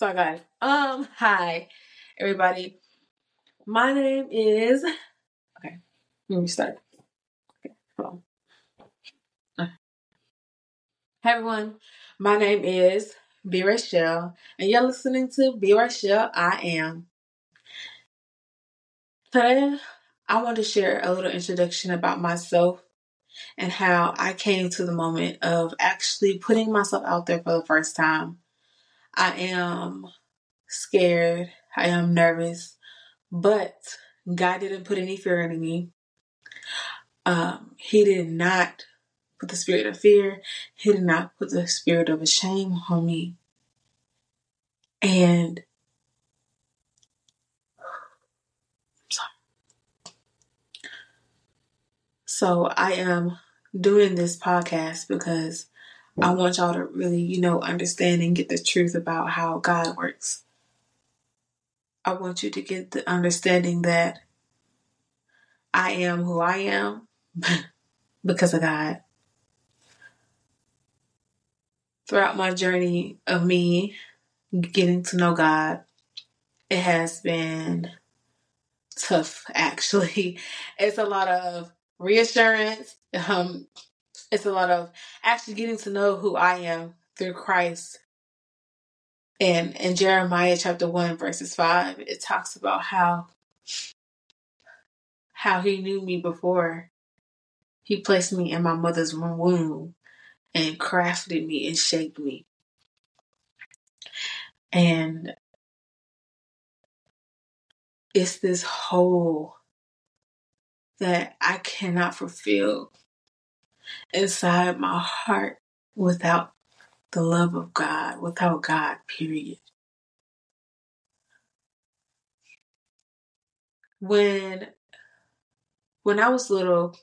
Sorry, guys. Um, hi, everybody. My name is. Okay, let me start. Okay, hold on. Hey, everyone. My name is B. Rachelle, and you're listening to B. Rachelle I Am. Today, I want to share a little introduction about myself and how I came to the moment of actually putting myself out there for the first time. I am scared. I am nervous, but God didn't put any fear in me. Um, he did not put the spirit of fear. He did not put the spirit of shame on me. And sorry. so I am doing this podcast because I want y'all to really, you know, understand and get the truth about how God works. I want you to get the understanding that I am who I am because of God. Throughout my journey of me getting to know God, it has been tough actually. It's a lot of reassurance. Um, it's a lot of actually getting to know who I am through Christ. And in Jeremiah chapter 1 verses 5 it talks about how how he knew me before. He placed me in my mother's womb and crafted me and shaped me. And it's this hole that I cannot fulfill inside my heart without the love of God, without God, period. When when I was little,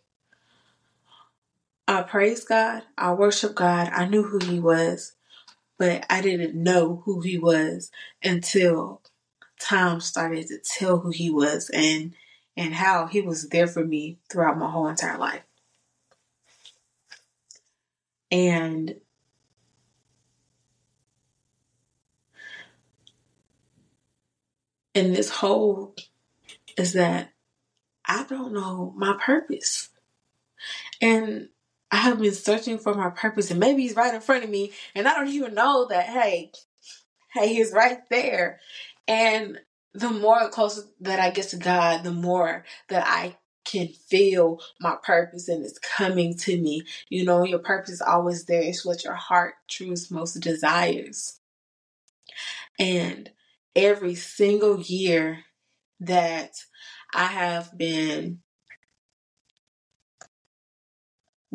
I praised God, I worshiped God, I knew who He was, but I didn't know who He was until time started to tell who He was and and how He was there for me throughout my whole entire life. And and this whole is that I don't know my purpose. And I have been searching for my purpose, and maybe he's right in front of me, and I don't even know that, hey, hey, he's right there. And the more closer that I get to God, the more that I can feel my purpose and it's coming to me. You know, your purpose is always there. It's what your heart truest most desires. And every single year that I have been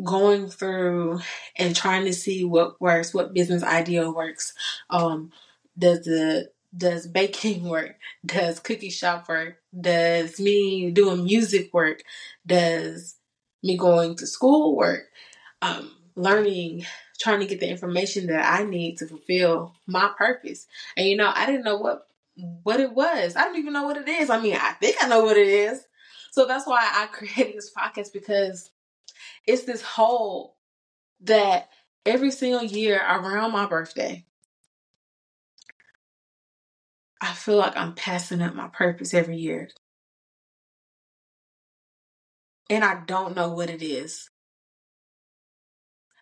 going through and trying to see what works, what business idea works. Um, does the does baking work? Does cookie shop work? Does me doing music work? Does me going to school work? Um, learning, trying to get the information that I need to fulfill my purpose. And you know, I didn't know what what it was. I don't even know what it is. I mean, I think I know what it is. So that's why I created this podcast because it's this hole that every single year around my birthday, I feel like I'm passing up my purpose every year. And I don't know what it is.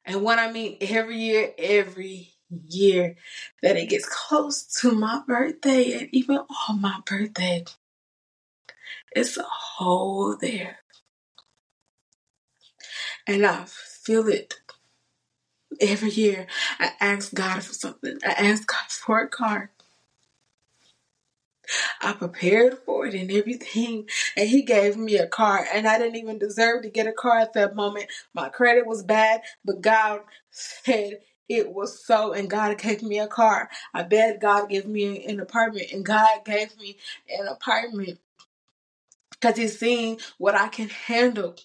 And what I mean every year, every year that it gets close to my birthday and even on my birthday, it's a hole there. And I feel it every year. I ask God for something. I ask God for a car. I prepared for it and everything. And he gave me a car. And I didn't even deserve to get a car at that moment. My credit was bad, but God said it was so. And God gave me a car. I begged God give me an apartment. And God gave me an apartment. Because he's seeing what I can handle.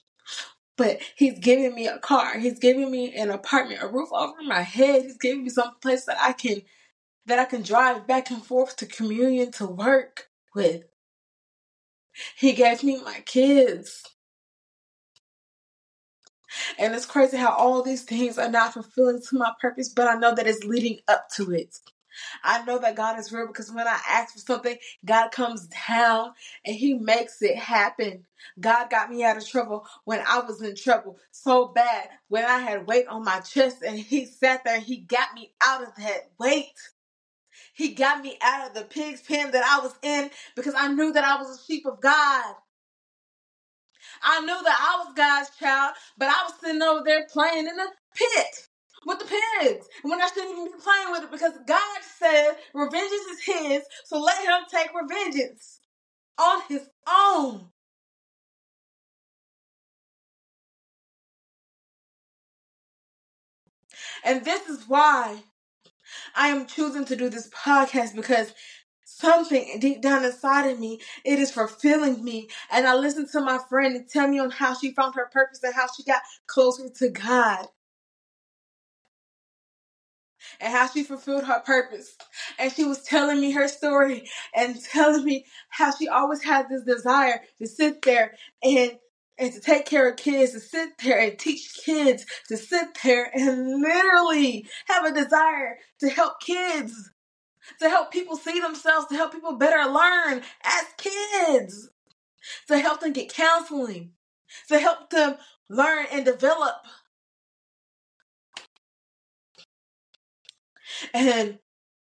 But he's giving me a car. He's giving me an apartment, a roof over my head. He's giving me some place that I can that I can drive back and forth to communion to work with. He gave me my kids. And it's crazy how all these things are not fulfilling to my purpose, but I know that it's leading up to it. I know that God is real because when I ask for something, God comes down and He makes it happen. God got me out of trouble when I was in trouble so bad when I had weight on my chest and He sat there. He got me out of that weight. He got me out of the pig's pen that I was in because I knew that I was a sheep of God. I knew that I was God's child, but I was sitting over there playing in the pit with the pigs when I shouldn't even be playing with it because God said revenge is his, so let him take revenge on his own. And this is why I am choosing to do this podcast because something deep down inside of me, it is fulfilling me. And I listen to my friend and tell me on how she found her purpose and how she got closer to God. and how she fulfilled her purpose. And she was telling me her story and telling me how she always had this desire to sit there and and to take care of kids, to sit there and teach kids, to sit there and literally have a desire to help kids, to help people see themselves, to help people better learn as kids, to help them get counseling, to help them learn and develop. And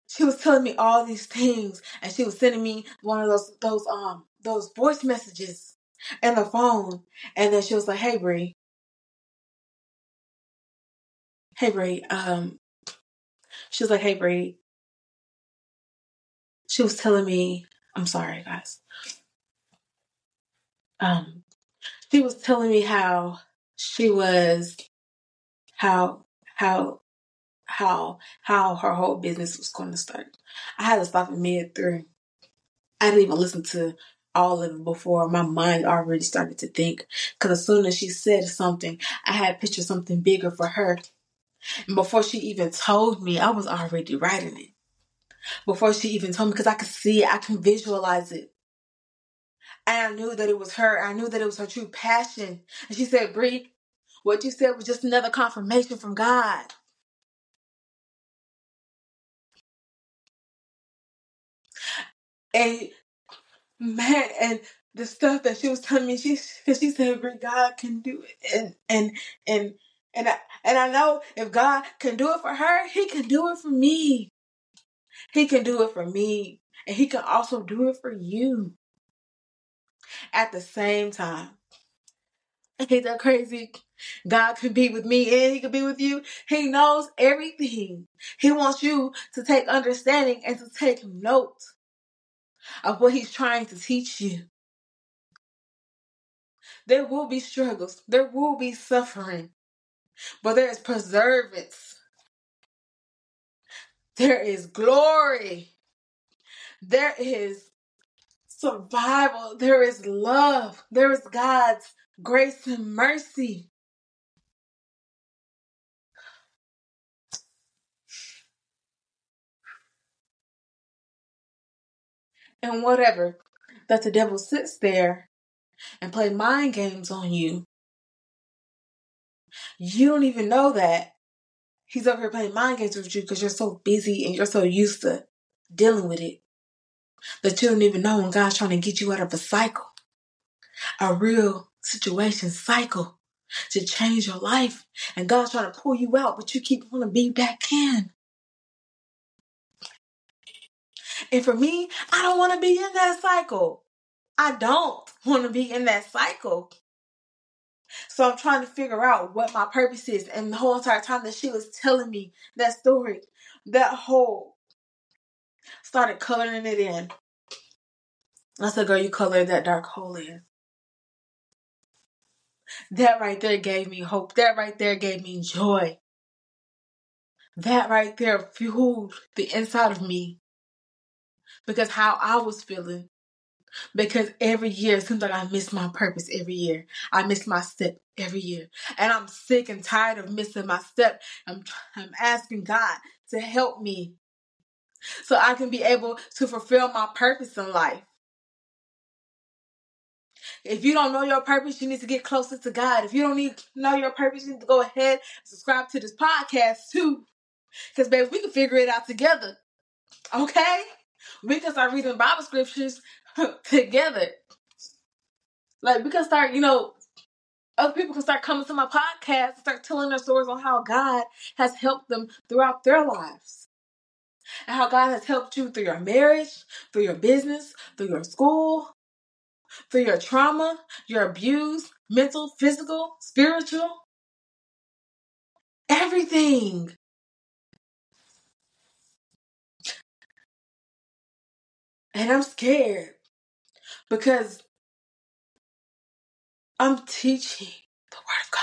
she was telling me all these things and she was sending me one of those those um those voice messages in the phone. And then she was like hey Bree. Hey Bree um she was like hey Bree. She was telling me I'm sorry guys. Um she was telling me how she was how how how how her whole business was going to start. I had to stop in mid through I didn't even listen to all of it before my mind already started to think. Because as soon as she said something, I had pictured something bigger for her. And before she even told me, I was already writing it. Before she even told me, because I could see it, I can visualize it. And I knew that it was her. I knew that it was her true passion. And she said, Brie, what you said was just another confirmation from God. And man, and the stuff that she was telling me, she because she said, "Bring God can do it," and and and and I and I know if God can do it for her, He can do it for me. He can do it for me, and He can also do it for you at the same time. Ain't that crazy? God can be with me and He can be with you. He knows everything. He wants you to take understanding and to take note of what He's trying to teach you. There will be struggles. There will be suffering. But there is preservance. There is glory. There is survival. There is love. There is God's grace and mercy. And whatever that the devil sits there and play mind games on you, you don't even know that he's over here playing mind games with you because you're so busy and you're so used to dealing with it that you don't even know when God's trying to get you out of a cycle, a real situation cycle to change your life. And God's trying to pull you out, but you keep wanting to be back in. And for me, I don't want to be in that cycle. I don't want to be in that cycle. So I'm trying to figure out what my purpose is. And the whole entire time that she was telling me that story, that whole started coloring it in. I said, girl, you colored that dark hole in. That right there gave me hope. That right there gave me joy. That right there fueled the inside of me. Because how I was feeling. Because every year it seems like I miss my purpose every year. I miss my step every year. And I'm sick and tired of missing my step. I'm, I'm asking God to help me so I can be able to fulfill my purpose in life. If you don't know your purpose, you need to get closer to God. If you don't need know your purpose, you need to go ahead and subscribe to this podcast too. Because, baby, we can figure it out together. Okay? We can start reading Bible scriptures together. Like we can start, you know, other people can start coming to my podcast, start telling their stories on how God has helped them throughout their lives. And how God has helped you through your marriage, through your business, through your school, through your trauma, your abuse, mental, physical, spiritual, everything. And I'm scared because I'm teaching the Word of God.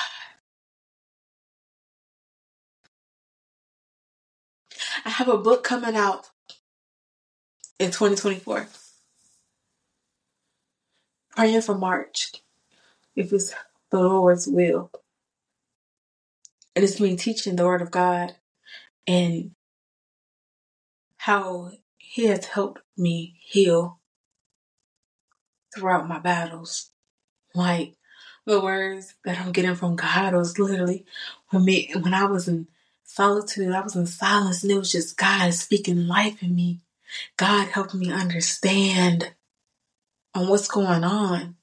I have a book coming out in 2024. Praying for March, if it's the Lord's will. And it's me teaching the Word of God and how He has helped me heal throughout my battles. Like the words that I'm getting from God was literally when me when I was in solitude, I was in silence, and it was just God speaking life in me. God helped me understand on what's going on.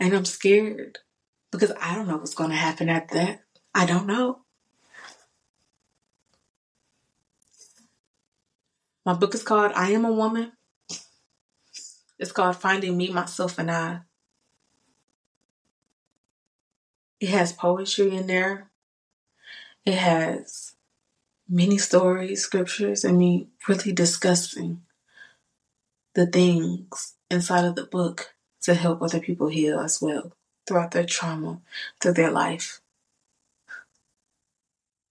And I'm scared because I don't know what's going to happen after that. I don't know. My book is called I Am a Woman. It's called Finding Me, Myself, and I. It has poetry in there. It has many stories, scriptures, and me really discussing the things inside of the book to help other people heal as well throughout their trauma, through their life.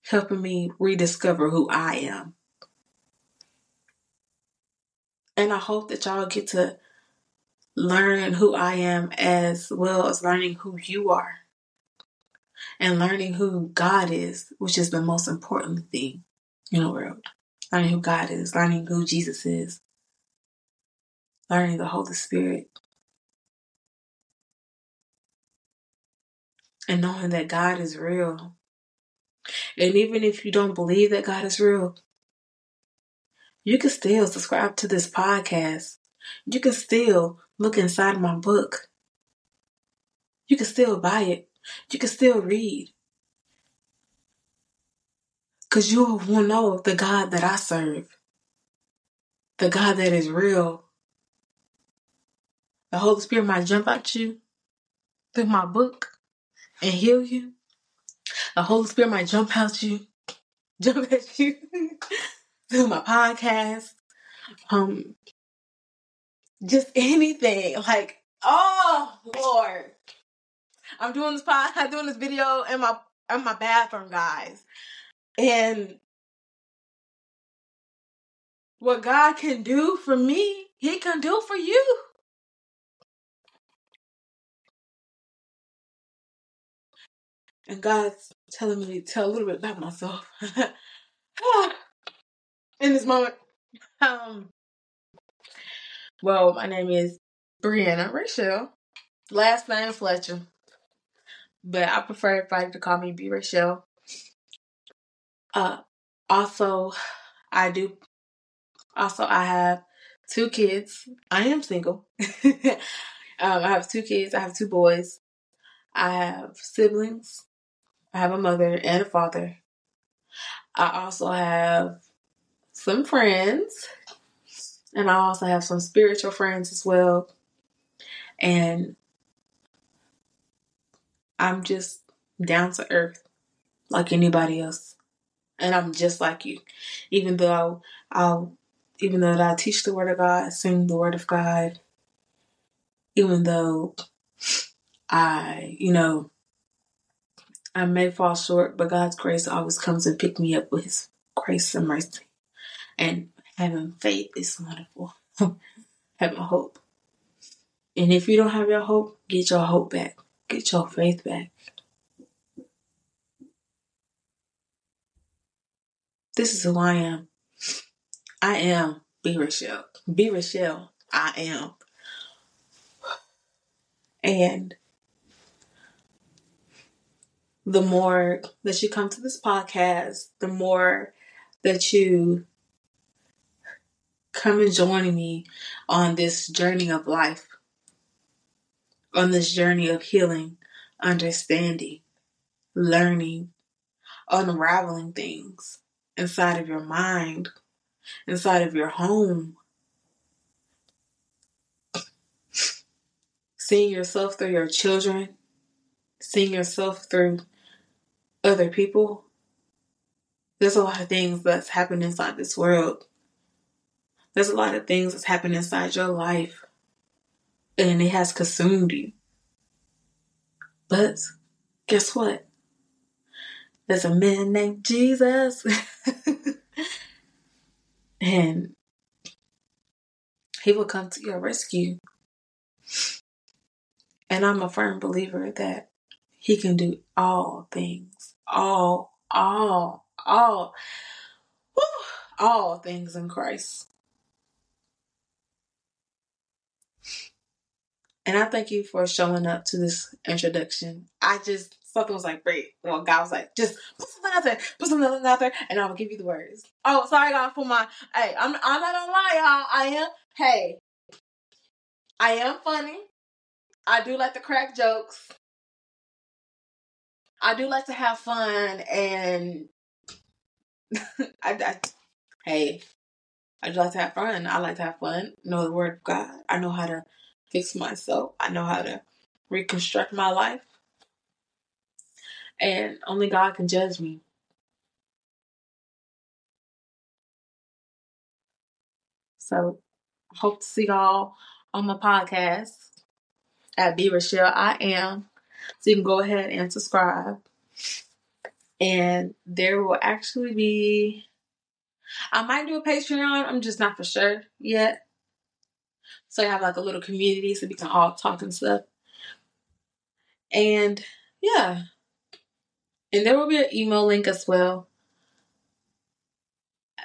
Helping me rediscover who I am. And I hope that y'all get to learn who I am as well as learning who you are. And learning who God is, which is the most important thing in the world. Learning who God is, learning who Jesus is, learning the Holy Spirit, and knowing that God is real. And even if you don't believe that God is real, you can still subscribe to this podcast. You can still look inside my book. You can still buy it. You can still read. Because you will know the God that I serve, the God that is real. The Holy Spirit might jump at you through my book and heal you. The Holy Spirit might jump out you, jump at you through my podcast. Um, just anything. Like, oh Lord. I'm doing this pod, I'm doing this video in my in my bathroom, guys. And what God can do for me, He can do for you. And God's telling me to tell a little bit about myself in this moment. Um, well, my name is Brianna Rachel. Last name Fletcher. But I prefer everybody to call me B Rachelle. Uh also I do also I have two kids. I am single. um, I have two kids, I have two boys. I have siblings. I have a mother and a father. I also have some friends. And I also have some spiritual friends as well. And I'm just down to earth like anybody else. And I'm just like you. Even though I'll even though I teach the word of God, sing the word of God, even though I, you know, I may fall short, but God's grace always comes and pick me up with his grace and mercy. And having faith is wonderful. having hope. And if you don't have your hope, get your hope back. Get your faith back. This is who I am. I am B. Rachelle. B. Rachelle. I am. And the more that you come to this podcast, the more that you come and join me on this journey of life, on this journey of healing, understanding, learning, unraveling things inside of your mind, inside of your home. Seeing yourself through your children, seeing yourself through other people. There's a lot of things that's happening inside this world. There's a lot of things that's happened inside your life. And it has consumed you. But guess what? There's a man named Jesus. and he will come to your rescue. And I'm a firm believer that he can do all things, all, all, all, whew, all things in Christ. And I thank you for showing up to this introduction. I just something was like, great. Well, God was like, just put something out there, put something out there, and I will give you the words. Oh, sorry, God, for my. Hey, I'm I'm not gonna lie, y'all. I am. Hey, I am funny. I do like to crack jokes. I do like to have fun, and I, I, hey, I do like to have fun. I like to have fun. Know the word of God. I know how to fix myself. I know how to reconstruct my life. And only God can judge me. So hope to see y'all on my podcast at B Rachelle I am. So you can go ahead and subscribe. And there will actually be I might do a Patreon. I'm just not for sure yet. So I have like a little community so we can all talk and stuff. And yeah. And there will be an email link as well.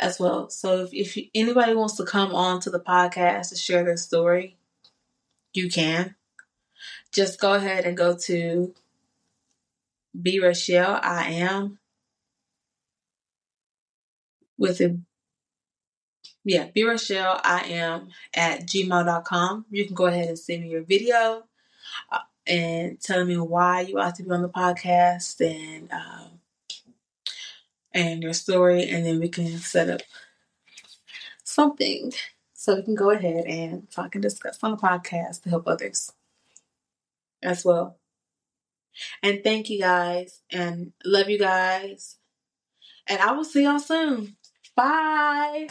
As well. So if, if anybody wants to come on to the podcast to share their story, you can. Just go ahead and go to B Rachelle I am with a yeah, B Rachelle I am at gmail.com. You can go ahead and send me your video uh, and tell me why you ought to be on the podcast and uh, and your story, and then we can set up something so we can go ahead and talk and discuss on the podcast to help others as well. And thank you guys, and love you guys, and I will see y'all soon. Bye.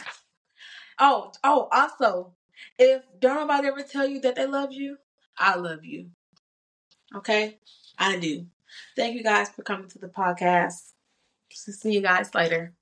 Oh, oh, also, if don't nobody ever tell you that they love you, I love you. Okay? I do. Thank you guys for coming to the podcast. See you guys later.